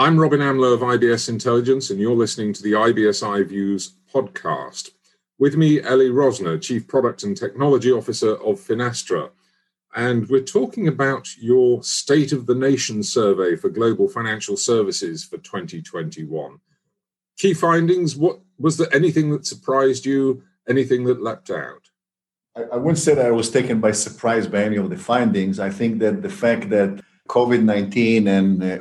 I'm Robin Amlôt of IBS Intelligence, and you're listening to the IBS iViews podcast. With me, Eli Rosner, Chief Product and Technology Officer of Finastra. And we're talking about your State of the Nation survey for global financial services for 2021. Key findings what was there anything that surprised you, anything that leapt out? I, wouldn't say that I was taken by surprise by any of the findings. I think that the fact that COVID 19 and uh,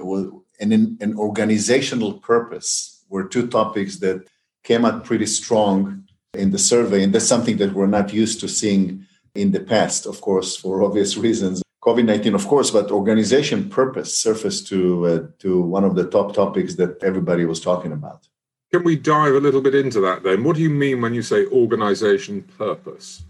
and in, an organizational purpose were two topics that came out pretty strong in the survey. And that's something that we're not used to seeing in the past, of course, for obvious reasons. COVID 19, of course, but organization purpose surfaced to, uh, to one of the top topics that everybody was talking about. Can we dive a little bit into that then? What do you mean when you say organization purpose?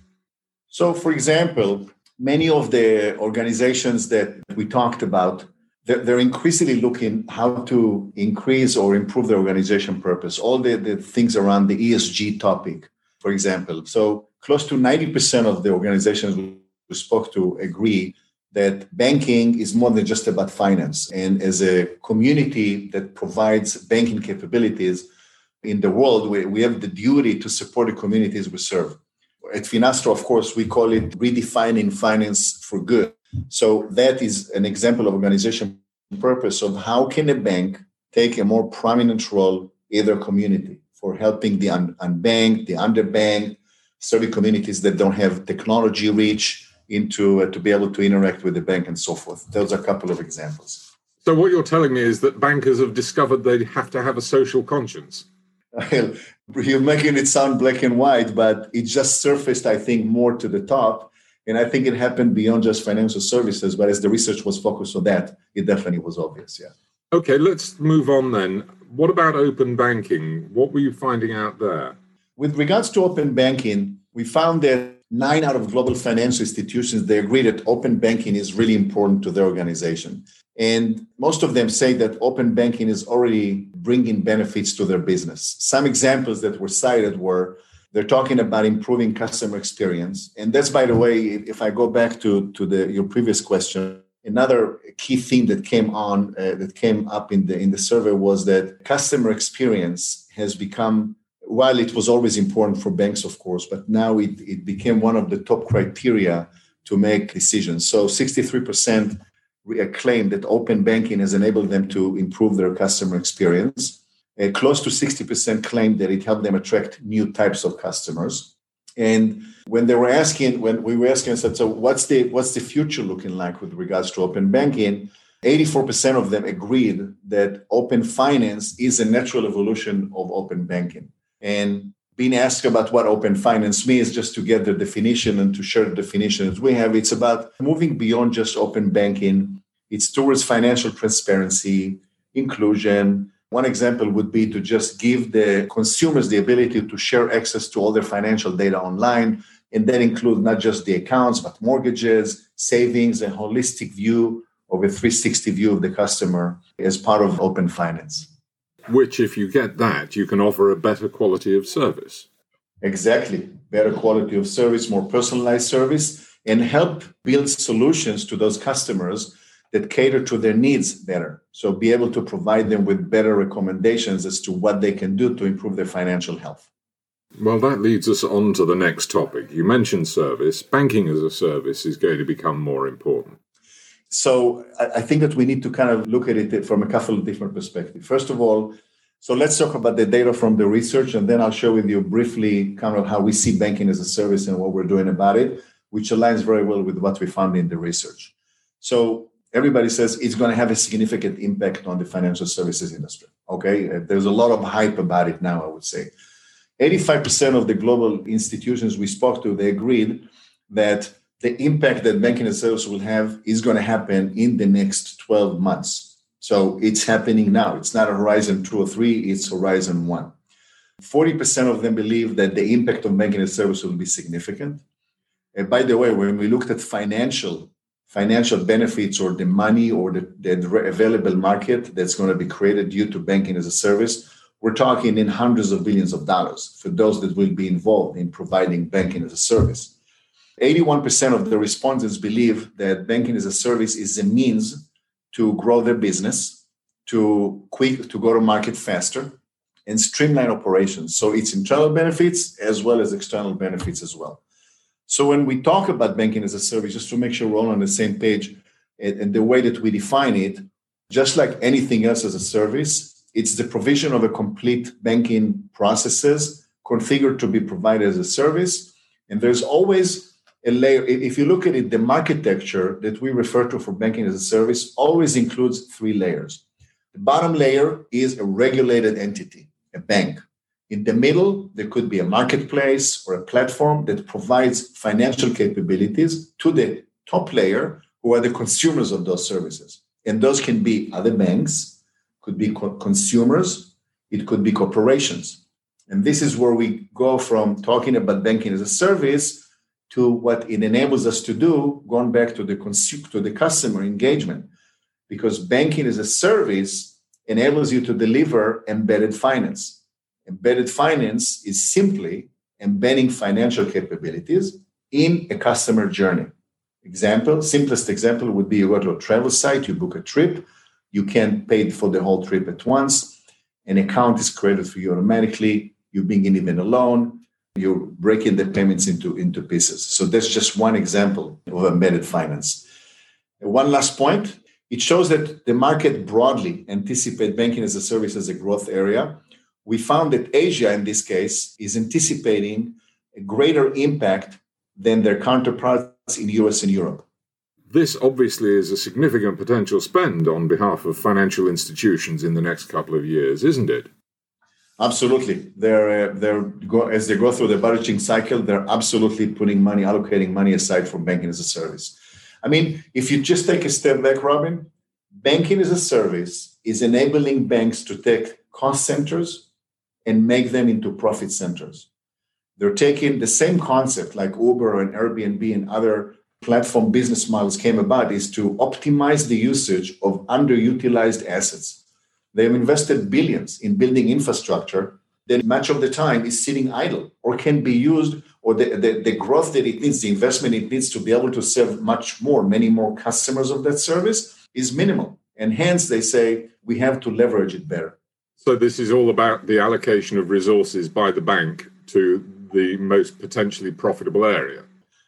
So, for example, many of the organizations that we talked about they're, increasingly looking how to increase or improve their organization purpose, all the, the things around the ESG topic, for example. So close to 90% of the organizations we spoke to agree that banking is more than just about finance. And as a community that provides banking capabilities in the world, we, we have the duty to support the communities we serve. At Finastra, of course, we call it redefining finance for good. So that is an example of organization purpose of how can a bank take a more prominent role in their community for helping the un- unbanked, the underbanked, serving communities that don't have technology reach into uh, to be able to interact with the bank and so forth. Those are a couple of examples. So what you're telling me is that bankers have discovered they have to have a social conscience. You're making it sound black and white, but it just surfaced, I think, more to the top and I think it happened beyond just financial services, but as the research was focused on that, it definitely was obvious. Yeah. Okay, let's move on then. What about open banking? What were you finding out there? With regards to open banking, we found that nine out of global financial institutions they agree that open banking is really important to their organization and most of them say that open banking is already bringing benefits to their business some examples that were cited were they're talking about improving customer experience. And that's, by the way, if I go back to, to the, your previous question, another key theme that came on uh, that came up in the in the survey was that customer experience has become while it was always important for banks of course but now it, it became one of the top criteria to make decisions so 63% claim that open banking has enabled them to improve their customer experience uh, close to 60% claimed that it helped them attract new types of customers. And when they were asking, when we were asking, said, so what's the what's the future looking like with regards to open banking? 84% of them agreed that open finance is a natural evolution of open banking. And being asked about what open finance means, just to get the definition and to share the definitions we have, it's about moving beyond just open banking. It's towards financial transparency, inclusion, one example would be to just give the consumers the ability to share access to all their financial data online. And that includes not just the accounts, but mortgages, savings, a holistic view of a 360 view of the customer as part of open finance. Which, if you get that, you can offer a better quality of service. Exactly. Better quality of service, more personalized service, and help build solutions to those customers that cater to their needs better. So be able to provide them with better recommendations as to what they can do to improve their financial health. Well, that leads us on to the next topic. You mentioned service. Banking as a service is going to become more important. So I think that we need to kind of look at it from a couple of different perspectives. First of all, so let's talk about the data from the research, and then I'll share with you briefly kind of how we see banking as a service and what we're doing about it, which aligns very well with what we found in the research. So everybody says it's going to have a significant impact on the financial services industry. Okay, there's a lot of hype about it now. I would say, 85% of the global institutions we spoke to they agreed that the impact that banking and services will have is going to happen in the next 12 months. So it's happening now. It's not a horizon two or three; it's horizon one. 40% of them believe that the impact of banking and services will be significant. And by the way, when we looked at financial financial benefits or the money or the, the available market that's going to be created due to banking as a service, we're talking in hundreds of billions of dollars for those that will be involved in providing banking as a service. 81% of the respondents believe that banking as a service is a means to grow their business. to quick to go to market faster and streamline operations. So it's internal benefits as well as external benefits as well. So when we talk about banking as a service, just to make sure we're all on the same page, and the way that we define it, just like anything else as a service, it's the provision of a complete banking processes configured to be provided as a service. And there's always a layer. If you look at it, the architecture that we refer to for banking as a service always includes three layers. The bottom layer is a regulated entity, a bank. In the middle, there could be a marketplace or a platform that provides financial capabilities to the top layer, who are the consumers of those services. And those can be other banks, could be co- consumers, it could be corporations. And this is where we go from talking about banking as a service to what it enables us to do, going back to the consumer, to the customer engagement. Because banking as a service enables you to deliver embedded finance Embedded finance is simply embedding financial capabilities in a customer journey. Example, simplest example would be you go to a travel site, you book a trip, you can't pay for the whole trip at once. An account is created for you automatically. You bring in even a loan. You're breaking the payments into, into pieces. So that's just one example of embedded finance. One last point. It shows that the market broadly anticipate banking as a service as a growth area we found that Asia, in this case, is anticipating a greater impact than their counterparts in US and Europe. This obviously is a significant potential spend on behalf of financial institutions in the next couple of years, isn't it? Absolutely. They're, uh, they're go, as they go through the budgeting cycle, they're absolutely putting money, allocating money aside for banking as a service. I mean, if you just take a step back, Robin, banking as a service is enabling banks to take cost centers and make them into profit centers. They're taking the same concept like Uber and Airbnb and other platform business models came about is to optimize the usage of underutilized assets. They've invested billions in building infrastructure that much of the time is sitting idle or can be used or the, the, the growth that it needs, the investment it needs to be able to serve much more, many more customers of that service is minimal. And hence they say we have to leverage it better. So this is all about the allocation of resources by the bank to the most potentially profitable area.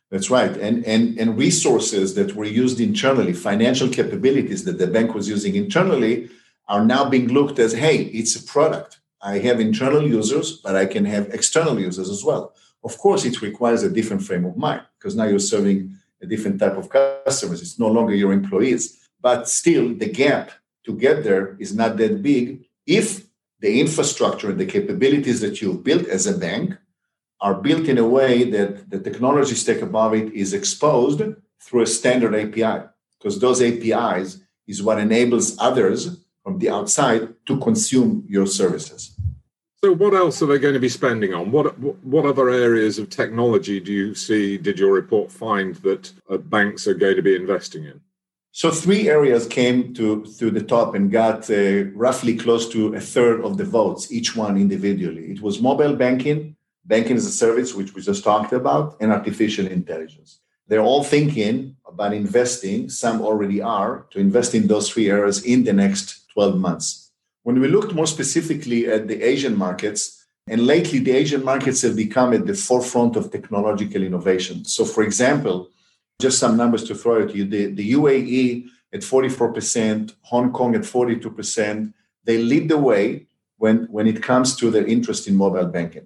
That's right. And, and, and resources that were used internally, financial capabilities that the bank was using internally, are now being looked as hey, it's a product. I have internal users, but I can have external users as well. Of course, it requires a different frame of mind because now you're serving a different type of customers. It's no longer your employees. But still, the gap to get there is not that big if the infrastructure and the capabilities that you've built as a bank are built in a way that the technology stack above it is exposed through a standard API, because those APIs is what enables others from the outside to consume your services. So, what else are they going to be spending on? What what other areas of technology do you see? Did your report find that uh, banks are going to be investing in? So three areas came to, to the top and got uh, roughly close to a third of the votes, each one individually. It was mobile banking, banking as a service, which we just talked about, and artificial intelligence. They're all thinking about investing, some already are, to invest in those three areas in the next 12 months. When we looked more specifically at the Asian markets, and lately the Asian markets have become at the forefront of technological innovation. So, for example, just some numbers to throw at you. The, the UAE at 44%, Hong Kong at 42%, they lead the way when, when it comes to their interest in mobile banking.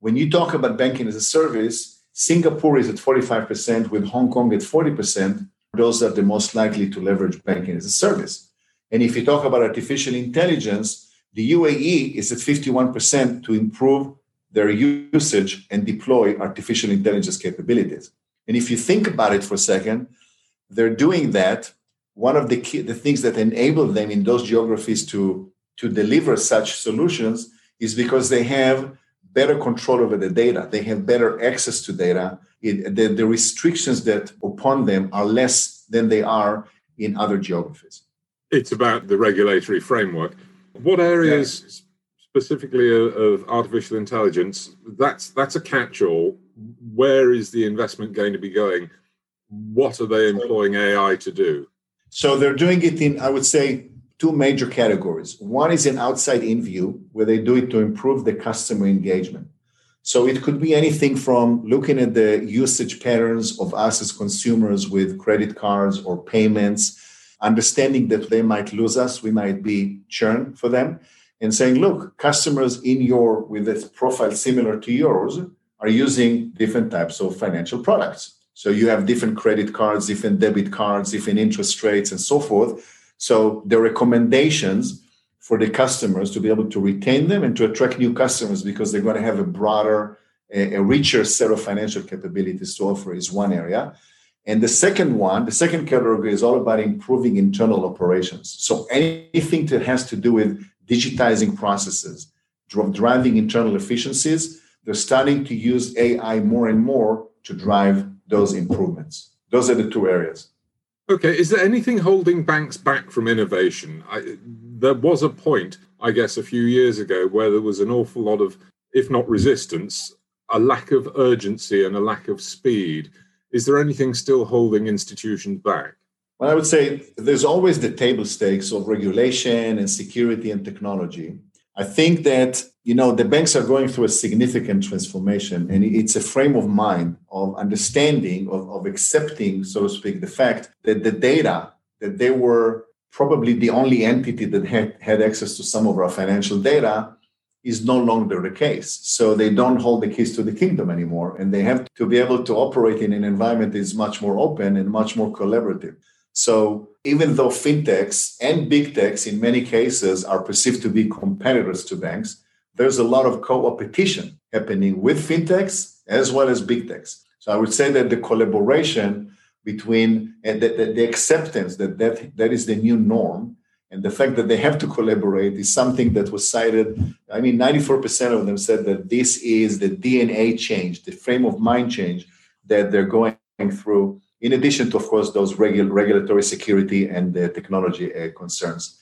When you talk about banking as a service, Singapore is at 45%, with Hong Kong at 40%. Those are the most likely to leverage banking as a service. And if you talk about artificial intelligence, the UAE is at 51% to improve their usage and deploy artificial intelligence capabilities. And if you think about it for a second, they're doing that. One of the key, the things that enable them in those geographies to, to deliver such solutions is because they have better control over the data. They have better access to data. It, the, the restrictions that upon them are less than they are in other geographies. It's about the regulatory framework. What areas yes. specifically of, of artificial intelligence? That's that's a catch-all where is the investment going to be going? What are they employing AI to do? So they're doing it in, I would say, two major categories. One is an outside in view, where they do it to improve the customer engagement. So it could be anything from looking at the usage patterns of us as consumers with credit cards or payments, understanding that they might lose us, we might be churn for them, and saying, look, customers in your with a profile similar to yours are using different types of financial products. So you have different credit cards, different debit cards, different interest rates, and so forth. So the recommendations for the customers to be able to retain them and to attract new customers because they're going to have a broader, a, richer set of financial capabilities to offer is one area. And the second one, the second category is all about improving internal operations. So anything that has to do with digitizing processes, driving internal efficiencies, they're starting to use AI more and more to drive those improvements. Those are the two areas. Okay, is there anything holding banks back from innovation? I, there was a point, I guess, a few years ago where there was an awful lot of, if not resistance, a lack of urgency and a lack of speed. Is there anything still holding institutions back? Well, I would say there's always the table stakes of regulation and security and technology. I think that you know the banks are going through a significant transformation, and it's a frame of mind of understanding of, of accepting, so to speak, the fact that the data that they were probably the only entity that had, had access to some of our financial data is no longer the case. So they don't hold the keys to the kingdom anymore, and they have to be able to operate in an environment that is much more open and much more collaborative. So even though fintechs and big techs in many cases are perceived to be competitors to banks, there's a lot of co-opetition happening with fintechs as well as big techs. So I would say that the collaboration between and the, the, the acceptance that, that that is the new norm and the fact that they have to collaborate is something that was cited. I mean, 94% of them said that this is the DNA change, the frame of mind change that they're going through in addition to, of course, those regu- regulatory security and uh, technology uh, concerns.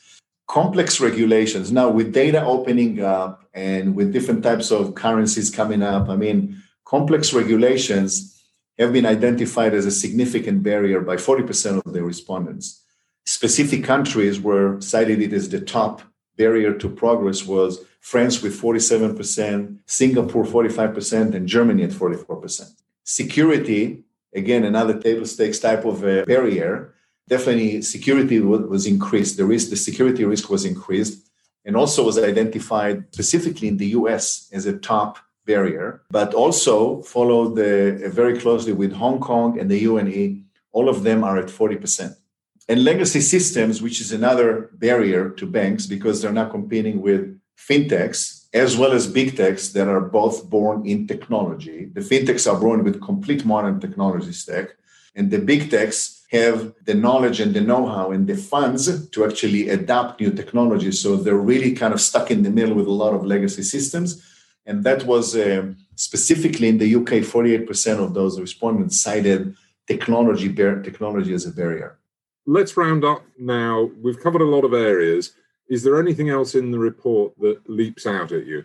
Complex regulations. Now, with data opening up and with different types of currencies coming up, I mean, complex regulations have been identified as a significant barrier by 40% of the respondents. Specific countries were cited it as the top barrier to progress was France with 47%, Singapore 45%, and Germany at 44%. Security again another table stakes type of a barrier. Definitely security was increased. The risk the security risk was increased and also was identified specifically in the us as a top barrier but also followed uh, very closely with hong kong and the UAE all of them are at 40% and legacy systems which is another barrier to banks because they're not competing with fintechs as well as big techs that are both born in technology. The fintechs are born with complete modern technology stack, and the big techs have the knowledge and the know-how and the funds to actually adopt new technology. So they're really kind of stuck in the middle with a lot of legacy systems. And that was uh, specifically in the UK, 48% of those respondents cited technology, technology as a barrier. Let's round up now. We've covered a lot of areas. Is there anything else in the report that leaps out at you?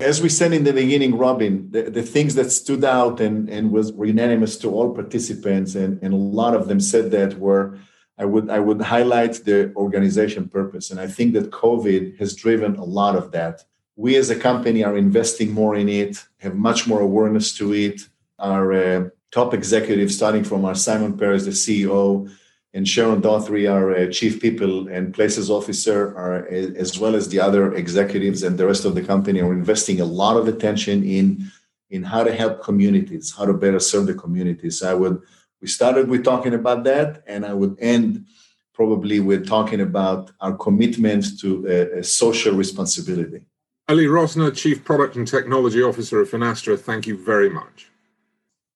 As we said in the beginning, Robin, the, the things that stood out and, and was unanimous to all participants, and, and a lot of them said that were I would I would highlight the organization purpose. And I think that COVID has driven a lot of that. We as a company are investing more in it, have much more awareness to it. Our uh, top executives, starting from our Simon Paris, the CEO, and Sharon Doherty, our uh, chief people and places officer, are, as well as the other executives and the rest of the company, are investing a lot of attention in in how to help communities, how to better serve the communities. I would we started with talking about that, and I would end probably with talking about our commitment to a, social responsibility. Eli Rosner, Chief Product and Technology Officer of Finastra, thank you very much.